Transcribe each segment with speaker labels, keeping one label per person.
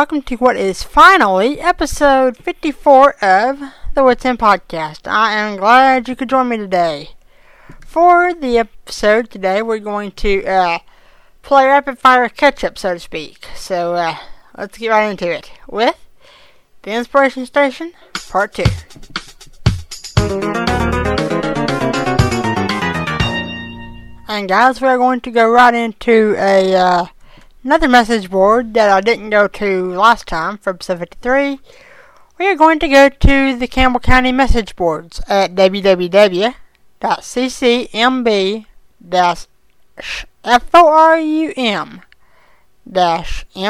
Speaker 1: welcome to what is finally episode 54 of the Whit's End podcast. I am glad you could join me today. For the episode today, we're going to uh, play rapid fire catch up, so to speak. So uh, let's get right into it with the Inspiration Station Part 2. And guys, we're going to go right into a uh, another message board that I didn't go to last time from episode 53. We are going to go to the Campbell County message boards at www.ccmb-forum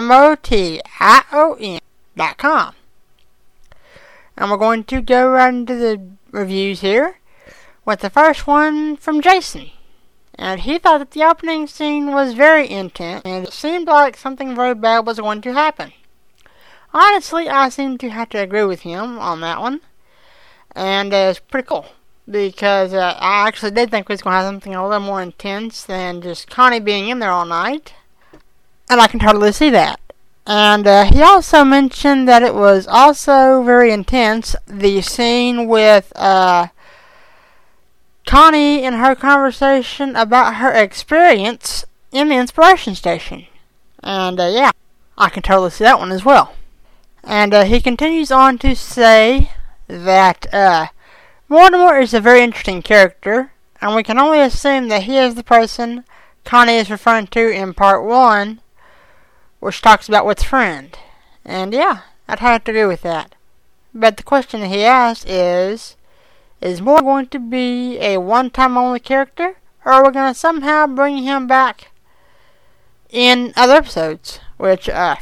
Speaker 1: motion dot com. And we're going to go right into the reviews here with the first one from Jason and he thought that the opening scene was very intense, and it seemed like something very bad was going to happen. Honestly, I seem to have to agree with him on that one, and uh, it's pretty cool because uh, I actually did think we was going to have something a little more intense than just Connie being in there all night, and I can totally see that. And uh, he also mentioned that it was also very intense the scene with uh, Connie in her conversation about her experience in the Inspiration Station. And uh, yeah, I can totally see that one as well. And uh, he continues on to say that uh, Mortimer is a very interesting character, and we can only assume that he is the person Connie is referring to in part one, which talks about Whit's friend. And yeah, I'd have to agree with that. But the question he asked is is more going to be a one time only character, or are we going to somehow bring him back in other episodes? Which, uh,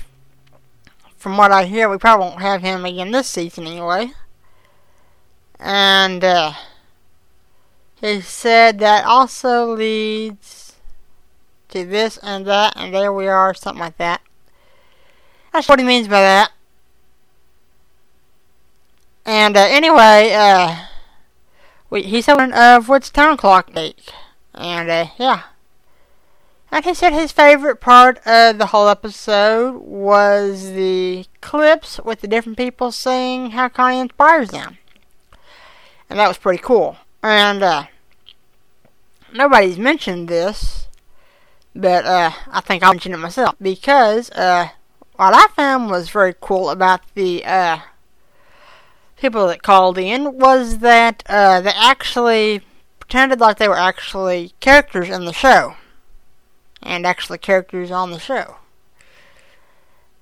Speaker 1: from what I hear, we probably won't have him again this season anyway. And, uh, he said that also leads to this and that, and there we are, something like that. That's what he means by that. And, uh, anyway, uh, he said one of what's town clock date. And, uh, yeah. And he said his favorite part of the whole episode was the clips with the different people saying how Connie inspires them. And that was pretty cool. And, uh, nobody's mentioned this, but, uh, I think I'll mention it myself. Because, uh, what I found was very cool about the, uh, people that called in was that uh, they actually pretended like they were actually characters in the show and actually characters on the show.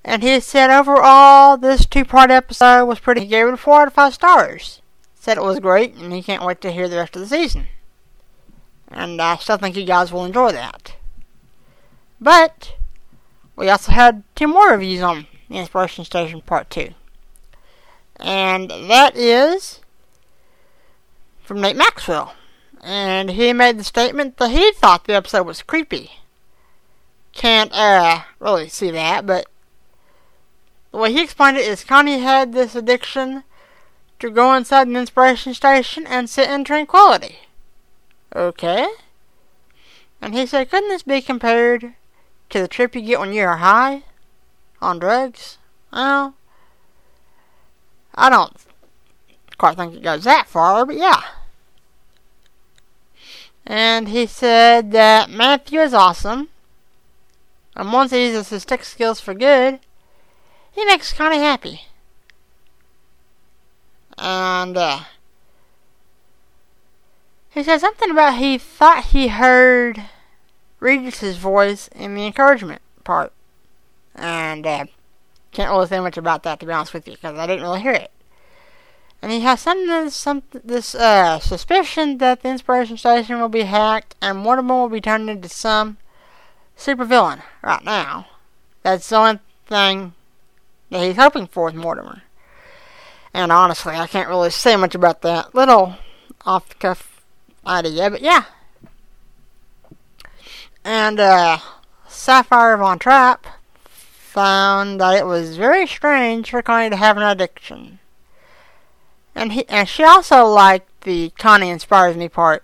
Speaker 1: And he said overall this two part episode was pretty he gave it four out of five stars. Said it was great and he can't wait to hear the rest of the season. And I still think you guys will enjoy that. But we also had two more reviews on the Inspiration Station Part 2 and that is from Nate Maxwell. And he made the statement that he thought the episode was creepy. Can't uh really see that, but the way he explained it is Connie had this addiction to go inside an inspiration station and sit in tranquility. Okay. And he said, couldn't this be compared to the trip you get when you're high on drugs? Well, I don't quite think it goes that far, but yeah. And he said that Matthew is awesome. And once he uses his tech skills for good, he makes Connie happy. And, uh, he said something about he thought he heard Regis's voice in the encouragement part. And, uh, can't really say much about that to be honest with you, because I didn't really hear it. And he has some some this uh, suspicion that the Inspiration Station will be hacked and Mortimer will be turned into some supervillain right now. That's the only thing that he's hoping for with Mortimer. And honestly, I can't really say much about that little off the cuff idea, but yeah. And uh, Sapphire Von Trapp found that it was very strange for Connie to have an addiction. And he and she also liked the Connie inspires me part.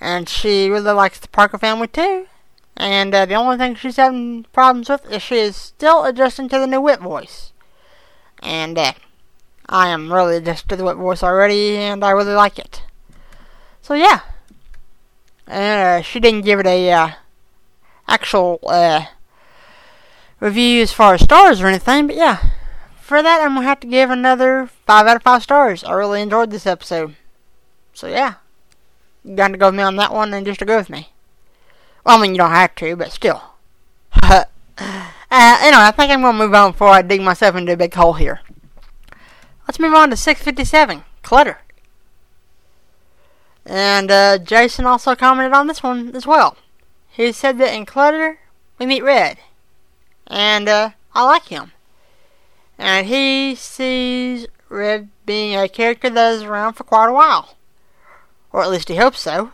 Speaker 1: And she really likes the Parker family too. And uh, the only thing she's having problems with is she is still adjusting to the new Whit voice. And uh, I am really adjusted to the Whit voice already, and I really like it. So yeah. Uh, she didn't give it a uh, actual uh, review as far as stars or anything, but yeah. For that, I'm gonna have to give another five out of five stars. I really enjoyed this episode. So yeah, you got to go with me on that one and just agree with me. Well, I mean, you don't have to, but still. uh, anyway, I think I'm gonna move on before I dig myself into a big hole here. Let's move on to 657, Clutter. And uh, Jason also commented on this one as well. He said that in Clutter, we meet Red. And uh, I like him. And he sees Red being a character that is around for quite a while. Or at least he hopes so.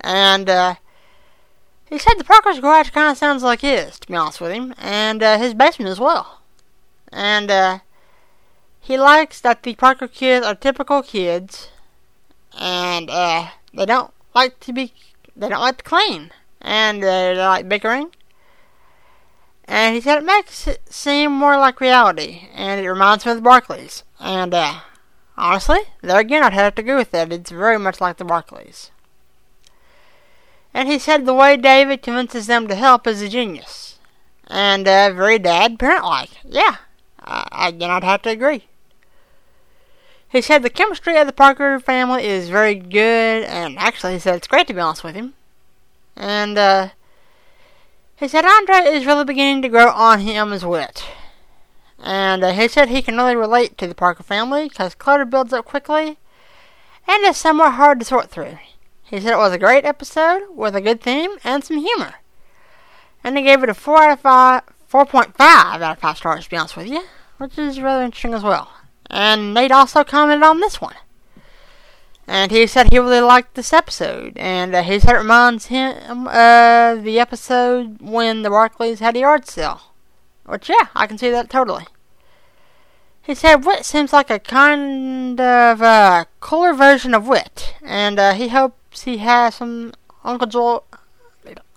Speaker 1: And uh, he said the Parker's garage kind of sounds like his, to be honest with him. And uh, his basement as well. And uh, he likes that the Parker kids are typical kids. And uh, they don't like to be, they don't like to clean. And uh, they like bickering and he said it makes it seem more like reality, and it reminds me of the Barclays. And, uh, honestly, there again, I'd have to agree with that. It's very much like the Barclays. And he said the way David convinces them to help is a genius. And, uh, very dad parent like. Yeah, uh, again, I'd have to agree. He said the chemistry of the Parker family is very good, and actually, he said it's great to be honest with him. And, uh, he said Andre is really beginning to grow on him as Whit. And uh, he said he can really relate to the Parker family because clutter builds up quickly and is somewhat hard to sort through. He said it was a great episode with a good theme and some humor. And he gave it a 4 out of 5, 4.5 out of 5 stars, to be honest with you, which is rather interesting as well. And Nate also commented on this one. And he said he really liked this episode, and uh, he said it reminds him of uh, the episode when the Barclays had a yard sale. Which, yeah, I can see that totally. He said Whit seems like a kind of uh, cooler version of wit, and uh, he hopes he has some Uncle Joe,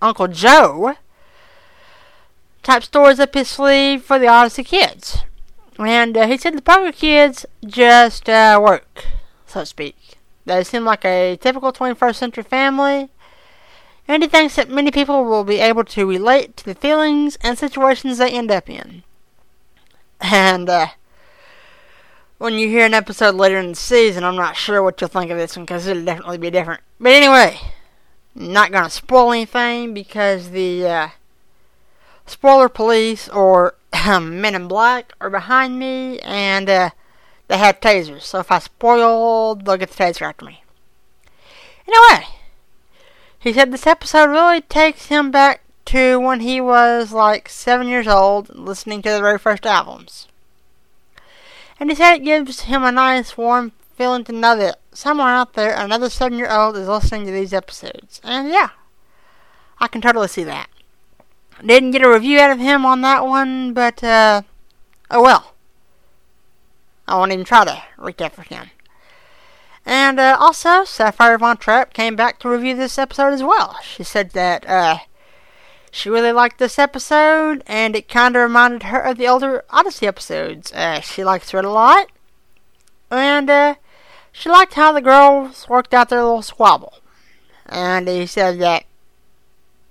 Speaker 1: Uncle Joe type stories up his sleeve for the Odyssey kids. And uh, he said the Parker kids just uh, work, so to speak. They seem like a typical 21st century family, and he thinks that many people will be able to relate to the feelings and situations they end up in. And, uh, when you hear an episode later in the season, I'm not sure what you'll think of this one because it'll definitely be different. But anyway, not gonna spoil anything because the uh, spoiler police or Men in Black are behind me, and uh, they had tasers, so if I spoil, they'll get the taser after me. Anyway, he said this episode really takes him back to when he was like seven years old, listening to the very first albums. And he said it gives him a nice warm feeling to know that somewhere out there, another seven year old is listening to these episodes. And yeah, I can totally see that. Didn't get a review out of him on that one, but uh, oh well. I won't even try to reach out for him. And uh, also, Sapphire Von Trapp came back to review this episode as well. She said that uh, she really liked this episode, and it kind of reminded her of the older Odyssey episodes. Uh, she likes it a lot, and uh, she liked how the girls worked out their little squabble. And he said that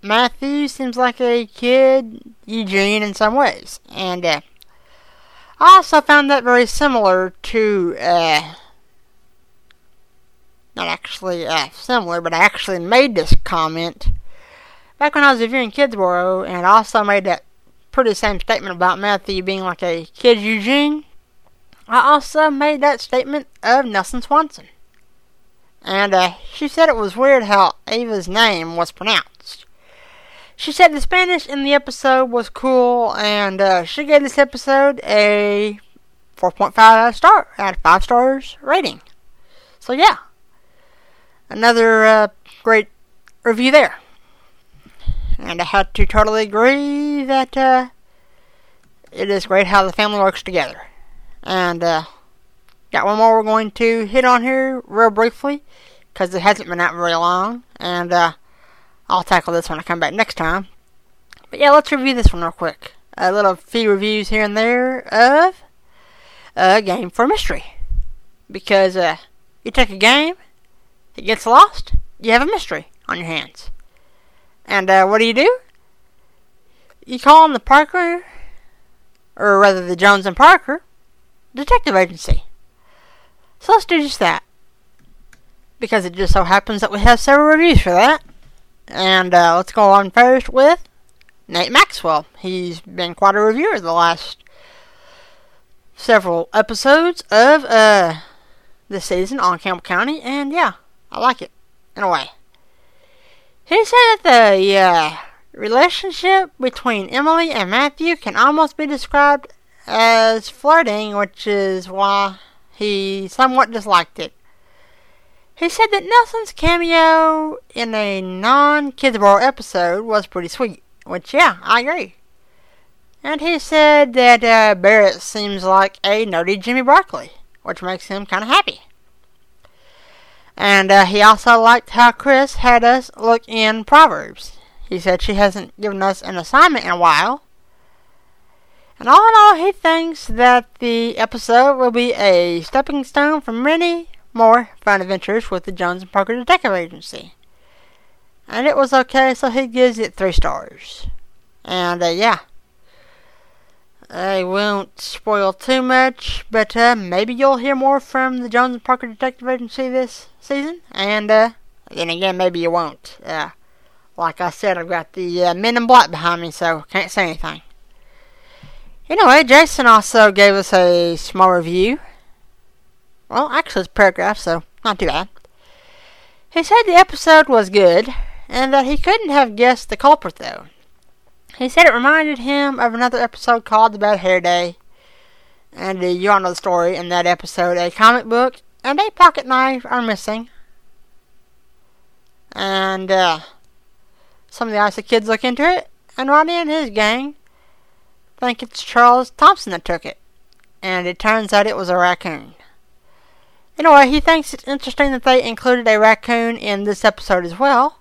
Speaker 1: Matthew seems like a kid Eugene in some ways, and uh, I also found that very similar to, uh, not actually uh, similar, but I actually made this comment back when I was reviewing Kidsborough, and I also made that pretty same statement about Matthew being like a kid Eugene. I also made that statement of Nelson Swanson. And uh, she said it was weird how Ava's name was pronounced. She said the Spanish in the episode was cool, and uh, she gave this episode a 4.5 star out of 5 stars rating. So, yeah, another uh, great review there. And I had to totally agree that uh, it is great how the family works together. And uh, got one more we're going to hit on here real briefly because it hasn't been out very long. And uh, I'll tackle this when I come back next time. But yeah, let's review this one real quick. A little few reviews here and there of a game for mystery. Because uh, you take a game, it gets lost, you have a mystery on your hands. And uh, what do you do? You call on the Parker, or rather the Jones and Parker Detective Agency. So let's do just that. Because it just so happens that we have several reviews for that. And uh, let's go on first with Nate Maxwell. He's been quite a reviewer the last several episodes of uh, this season on Campbell County, and yeah, I like it in a way. He said that the uh, relationship between Emily and Matthew can almost be described as flirting, which is why he somewhat disliked it. He said that Nelson's cameo in a non-kids' Kidsborough episode was pretty sweet, which, yeah, I agree. And he said that uh, Barrett seems like a nerdy Jimmy Barclay, which makes him kind of happy. And uh, he also liked how Chris had us look in Proverbs. He said she hasn't given us an assignment in a while. And all in all, he thinks that the episode will be a stepping stone for many more fun adventures with the Jones and Parker Detective Agency. And it was okay, so he gives it three stars. And uh, yeah, I won't spoil too much, but uh, maybe you'll hear more from the Jones and Parker Detective Agency this season, and uh, then again, maybe you won't. Uh, like I said, I've got the uh, Men in Black behind me, so can't say anything. Anyway, Jason also gave us a small review. Well, actually, it's paragraph, so not too bad. He said the episode was good, and that he couldn't have guessed the culprit, though. He said it reminded him of another episode called The Bad Hair Day. And uh, you all know the story in that episode. A comic book and a pocket knife are missing. And uh, some of the ISA kids look into it, and Rodney and his gang think it's Charles Thompson that took it. And it turns out it was a raccoon. Anyway, he thinks it's interesting that they included a raccoon in this episode as well.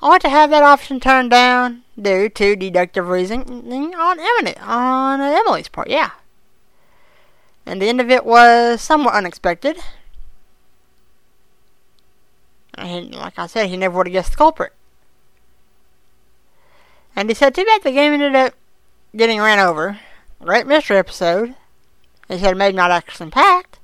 Speaker 1: I want to have that option turned down due to deductive reasoning on Emily, on Emily's part. Yeah, and the end of it was somewhat unexpected. And like I said, he never would have guessed the culprit. And he said, too bad the game ended up getting ran over. Great mystery episode. He said maybe not action packed,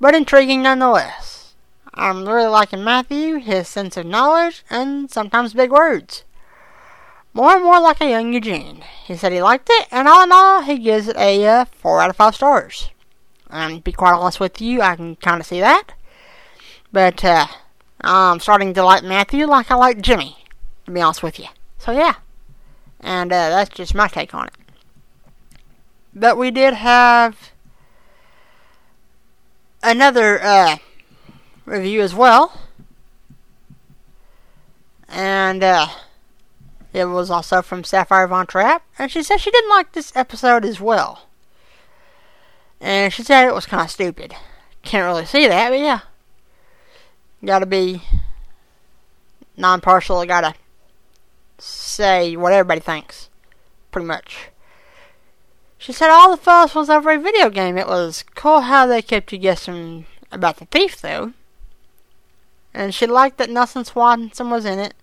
Speaker 1: but intriguing nonetheless. I'm really liking Matthew, his sense of knowledge, and sometimes big words. More and more like a young Eugene. He said he liked it, and all in all, he gives it a uh, 4 out of 5 stars. And be quite honest with you, I can kind of see that. But uh, I'm starting to like Matthew like I like Jimmy, to be honest with you. So yeah. And uh, that's just my take on it. But we did have another uh, review as well. And uh, it was also from Sapphire Von Trapp. And she said she didn't like this episode as well. And she said it was kind of stupid. Can't really see that, but yeah. Gotta be non partial, gotta say what everybody thinks. Pretty much. She said all the fuss was over a video game. It was cool how they kept you guessing about the thief, though and she liked that Nelson Swanson was in it.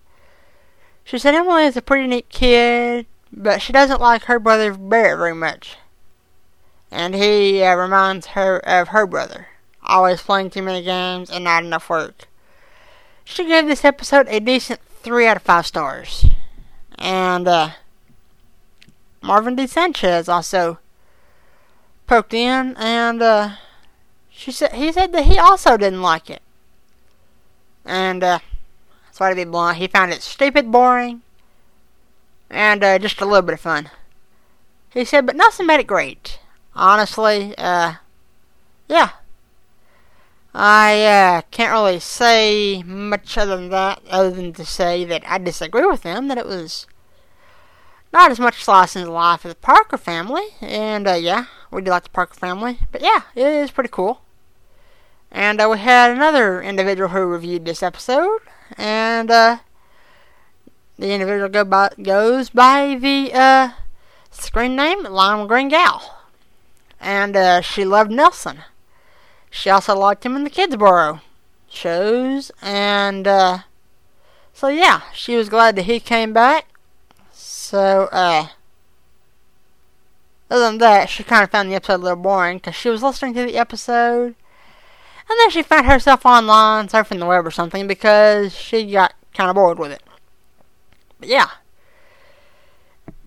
Speaker 1: She said Emily is a pretty neat kid, but she doesn't like her brother Barrett very much. And he uh, reminds her of her brother, always playing too many games and not enough work. She gave this episode a decent 3 out of 5 stars. And uh, Marvin D. Sanchez also poked in, and uh, she said he said that he also didn't like it. And, uh, sorry to be blunt, he found it stupid, boring, and, uh, just a little bit of fun. He said, but Nelson made it great. Honestly, uh, yeah. I, uh, can't really say much other than that, other than to say that I disagree with him, that it was not as much slice in the life of the Parker family, and, uh, yeah, we do like the Parker family, but yeah, it is pretty cool. And uh, we had another individual who reviewed this episode, and uh, the individual go by, goes by the uh, screen name Lime Green Gal. And uh, she loved Nelson. She also liked him in the Kidsborough shows. And uh, so, yeah, she was glad that he came back. So, uh, other than that, she kind of found the episode a little boring because she was listening to the episode and then she found herself online surfing the web or something because she got kind of bored with it. But yeah.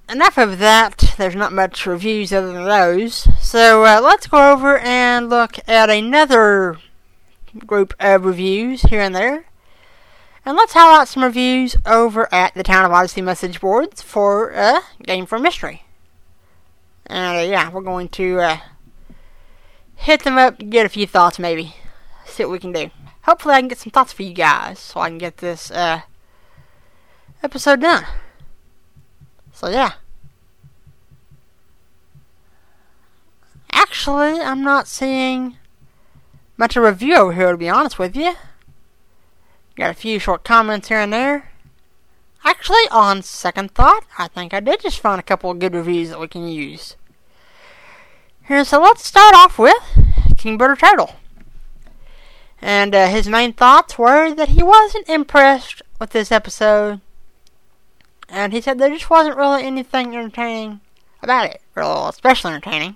Speaker 1: Enough of that. There's not much reviews other than those. So uh, let's go over and look at another group of reviews here and there. And let's highlight some reviews over at the Town of Odyssey message boards for uh, Game for Mystery. And uh, yeah, we're going to uh, hit them up get a few thoughts maybe see what we can do. Hopefully, I can get some thoughts for you guys so I can get this uh, episode done. So, yeah. Actually, I'm not seeing much of a review over here, to be honest with you. Got a few short comments here and there. Actually, on second thought, I think I did just find a couple of good reviews that we can use. Here, so let's start off with King Butter Turtle. And uh, his main thoughts were that he wasn't impressed with this episode. And he said there just wasn't really anything entertaining about it, or especially entertaining.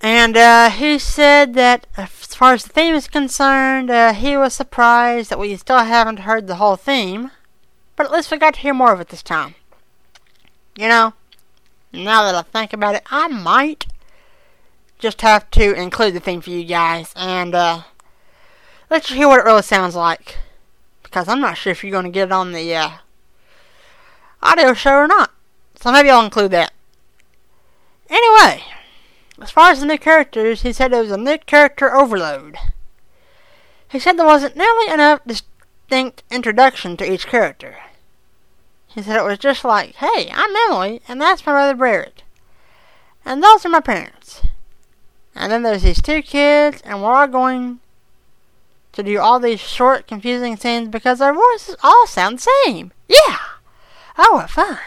Speaker 1: And uh, he said that as far as the theme is concerned, uh, he was surprised that we still haven't heard the whole theme, but at least we got to hear more of it this time. You know, now that I think about it, I might just have to include the theme for you guys and uh, let you hear what it really sounds like. Because I'm not sure if you're going to get it on the uh, audio show or not. So maybe I'll include that. Anyway, as far as the new characters, he said it was a new character overload. He said there wasn't nearly enough distinct introduction to each character. He said it was just like, hey, I'm Emily, and that's my brother Barrett. And those are my parents. And then there's these two kids, and we're all going to do all these short, confusing scenes because our voices all sound the same. Yeah! Oh, what fun!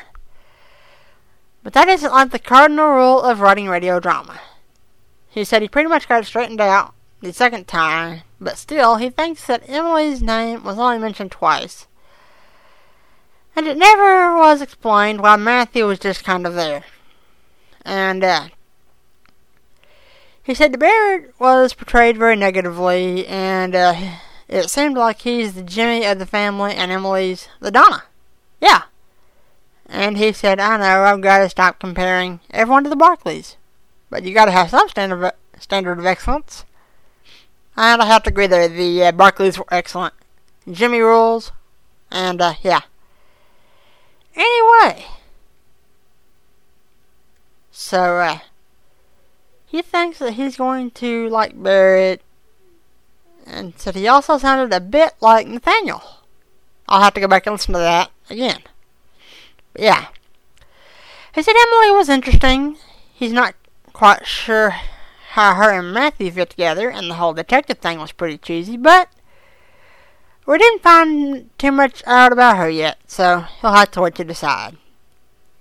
Speaker 1: But that isn't like the cardinal rule of writing radio drama. He said he pretty much got it straightened out the second time, but still, he thinks that Emily's name was only mentioned twice. And it never was explained why Matthew was just kind of there. And, uh, he said the bear was portrayed very negatively, and uh, it seemed like he's the Jimmy of the family and Emily's the Donna. Yeah. And he said, I know, I've got to stop comparing everyone to the Barclays. But you got to have some standard of, standard of excellence. And I have to agree there, the uh, Barclays were excellent. Jimmy rules, and uh, yeah. Anyway. So, uh, he thinks that he's going to like Barrett, and said he also sounded a bit like Nathaniel. I'll have to go back and listen to that again. Yeah. He said Emily was interesting. He's not quite sure how her and Matthew fit together, and the whole detective thing was pretty cheesy, but we didn't find too much out about her yet, so he'll have to wait to decide.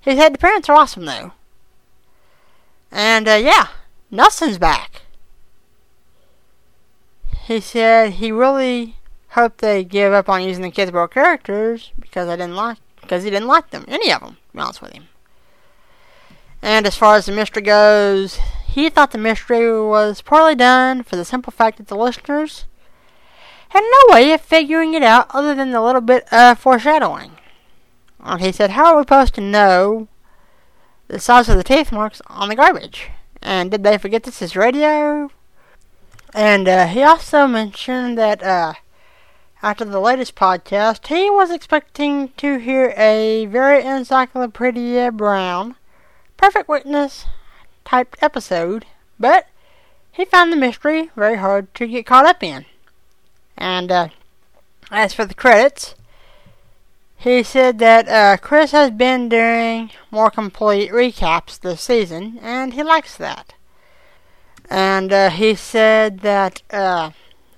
Speaker 1: He said the parents are awesome, though. And, uh, yeah, Nelson's back. He said he really hoped they give up on using the Kidsborough characters because I didn't like because he didn't like them, any of them, to be honest with him. And as far as the mystery goes, he thought the mystery was poorly done for the simple fact that the listeners had no way of figuring it out other than a little bit of foreshadowing. And he said, How are we supposed to know the size of the teeth marks on the garbage? And did they forget this is radio? And uh, he also mentioned that uh, after the latest podcast, he was expecting to hear a very Encyclopedia Brown, Perfect Witness type episode, but he found the mystery very hard to get caught up in. And uh, as for the credits, he said that uh, Chris has been doing more complete recaps this season, and he likes that. And uh, he said that uh,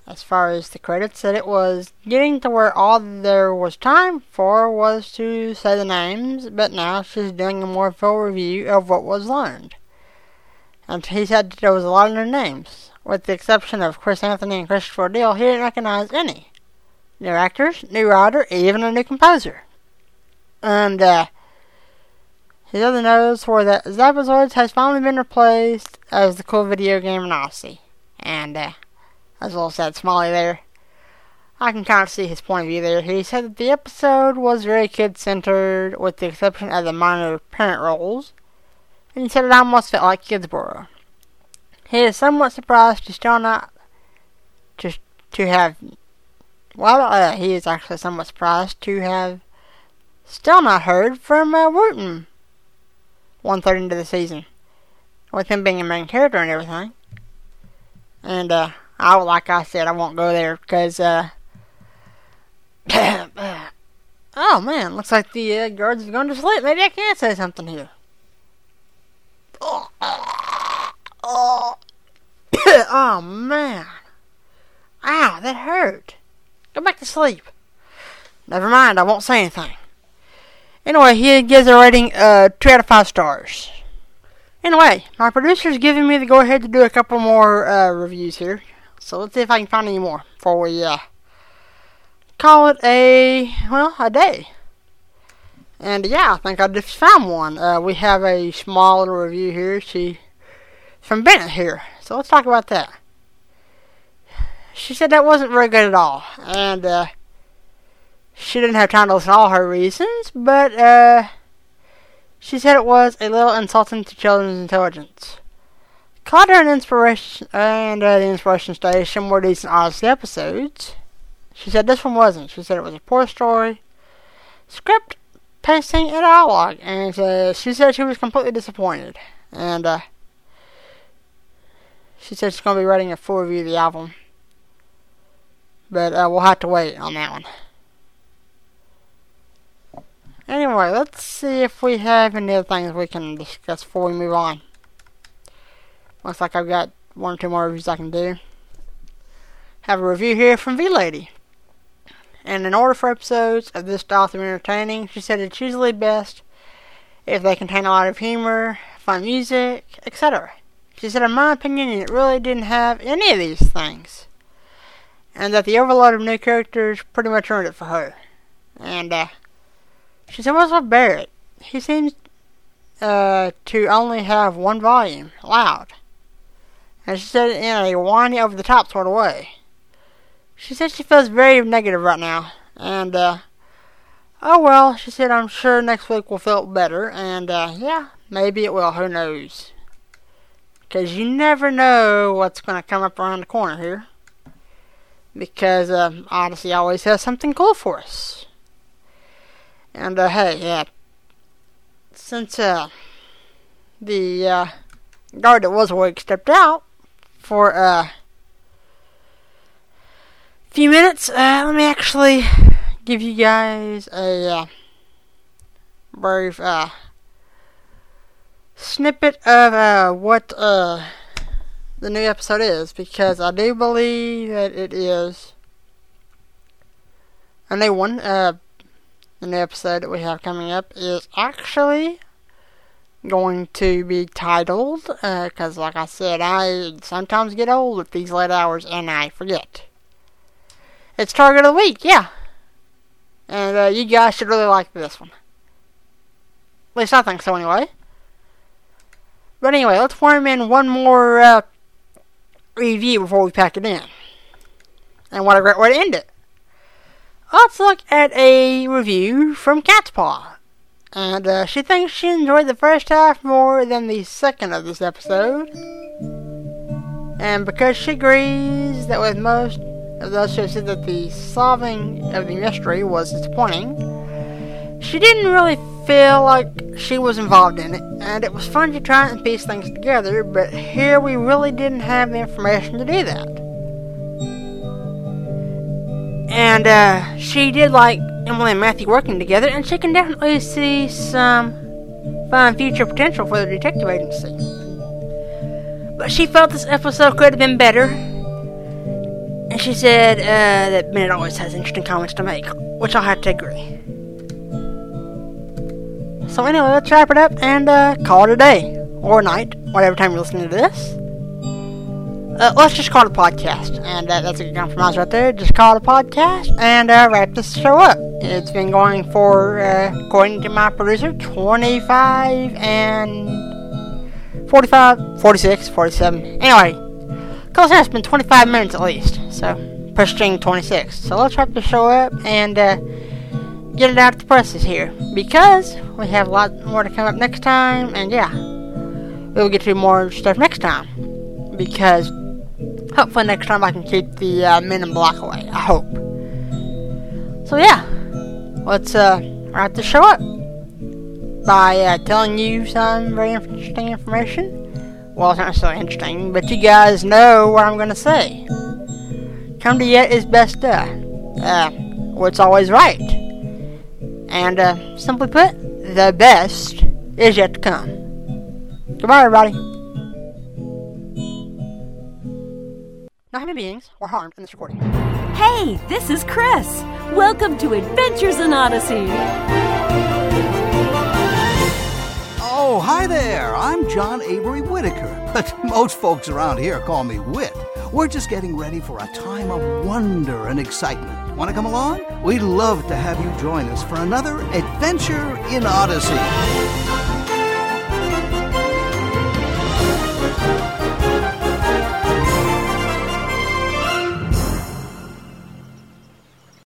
Speaker 1: as far as the credits, that it was getting to where all there was time for was to say the names, but now she's doing a more full review of what was learned. And he said there was a lot of new names, with the exception of Chris Anthony and Christopher Deal, he didn't recognize any. New actors, new writer, even a new composer. And, uh, his other notes were that Zapezoids has finally been replaced as the cool video game Nazi. And, uh, as well said Smalley there. I can kind of see his point of view there. He said that the episode was very kid centered, with the exception of the minor parent roles, and he said it almost felt like Kidsborough. He is somewhat surprised to still not to to have. Well, uh, he is actually somewhat surprised to have still not heard from uh, Wooton one third into the season, with him being a main character and everything. And uh, I like I said, I won't go there because uh, oh man, looks like the uh, guards have gone to sleep. Maybe I can say something here. Oh, oh, man, ow, that hurt. Go back to sleep. Never mind, I won't say anything. Anyway, he gives a rating uh, 2 out of 5 stars. Anyway, my producer's giving me the go ahead to do a couple more uh, reviews here. So let's see if I can find any more before we uh, call it a, well, a day. And yeah, I think I just found one. Uh, we have a small little review here. She from Bennett here. So let's talk about that. She said that wasn't very good at all. And uh, she didn't have time to listen to all her reasons, but uh, she said it was a little insulting to children's intelligence. Caught her an inspiration and uh, the inspiration station were decent Odyssey episodes. She said this one wasn't. She said it was a poor story, script, pacing, and dialogue, and uh, she said she was completely disappointed. And uh, she said she's going to be writing a full review of the album, but uh, we'll have to wait on that one. Anyway, let's see if we have any other things we can discuss before we move on. Looks like I've got one or two more reviews I can do. Have a review here from V Lady. And in order for episodes of this style to be entertaining, she said it's usually best if they contain a lot of humor, fun music, etc. She said, in my opinion, it really didn't have any of these things. And that the overload of new characters pretty much earned it for her. And, uh, she said, what's with Barrett? He seems, uh, to only have one volume, loud and she said in a whiny, over the top sort of way. She said she feels very negative right now, and, uh, oh well, she said, I'm sure next week will feel better, and, uh, yeah, maybe it will, who knows. Because you never know what's going to come up around the corner here. Because, uh, Odyssey always has something cool for us. And, uh, hey, yeah, since, uh, the, uh, guard that was awake stepped out, for a few minutes. Uh, let me actually give you guys a uh, brief uh, snippet of uh, what uh, the new episode is because I do believe that it is a new one. The new episode that we have coming up is actually going to be titled, because uh, like I said, I sometimes get old at these late hours and I forget. It's Target of the Week, yeah. And uh, you guys should really like this one. At least I think so anyway. But anyway, let's worm in one more uh, review before we pack it in. And what a great way to end it. Let's look at a review from Cat's Paw and uh, she thinks she enjoyed the first half more than the second of this episode. And because she agrees that with most of those who said that the solving of the mystery was disappointing, she didn't really feel like she was involved in it, and it was fun to try and piece things together, but here we really didn't have the information to do that. And uh, she did like Emily and Matthew working together, and she can definitely see some fine future potential for the detective agency. But she felt this episode could have been better, and she said uh, that Bennett always has interesting comments to make, which I have to agree. So anyway, let's wrap it up and uh, call it a day or a night, whatever time you're listening to this. Uh, let's just call it a podcast, and uh, that's a good compromise right there. Just call it a podcast and uh, wrap this show up. It's been going for, uh, according to my producer, 25 and 45, 46, 47. Anyway, close. It's been 25 minutes at least, so pushing 26. So let's wrap the show up and uh, get it out to the presses here because we have a lot more to come up next time, and yeah, we'll get to more stuff next time because hopefully next time I can keep the uh, men in black away. I hope. So yeah, let's uh, wrap the show up by uh, telling you some very interesting information. Well, it's not so interesting, but you guys know what I'm gonna say. Come to yet is best uh, uh, what's always right. And uh, simply put, the best is yet to come. Goodbye, everybody. No human beings were harmed in this recording.
Speaker 2: Hey, this is Chris. Welcome to Adventures in Odyssey.
Speaker 3: Oh, hi there. I'm John Avery Whitaker, but most folks around here call me Whit. We're just getting ready for a time of wonder and excitement. Want to come along? We'd love to have you join us for another Adventure in Odyssey.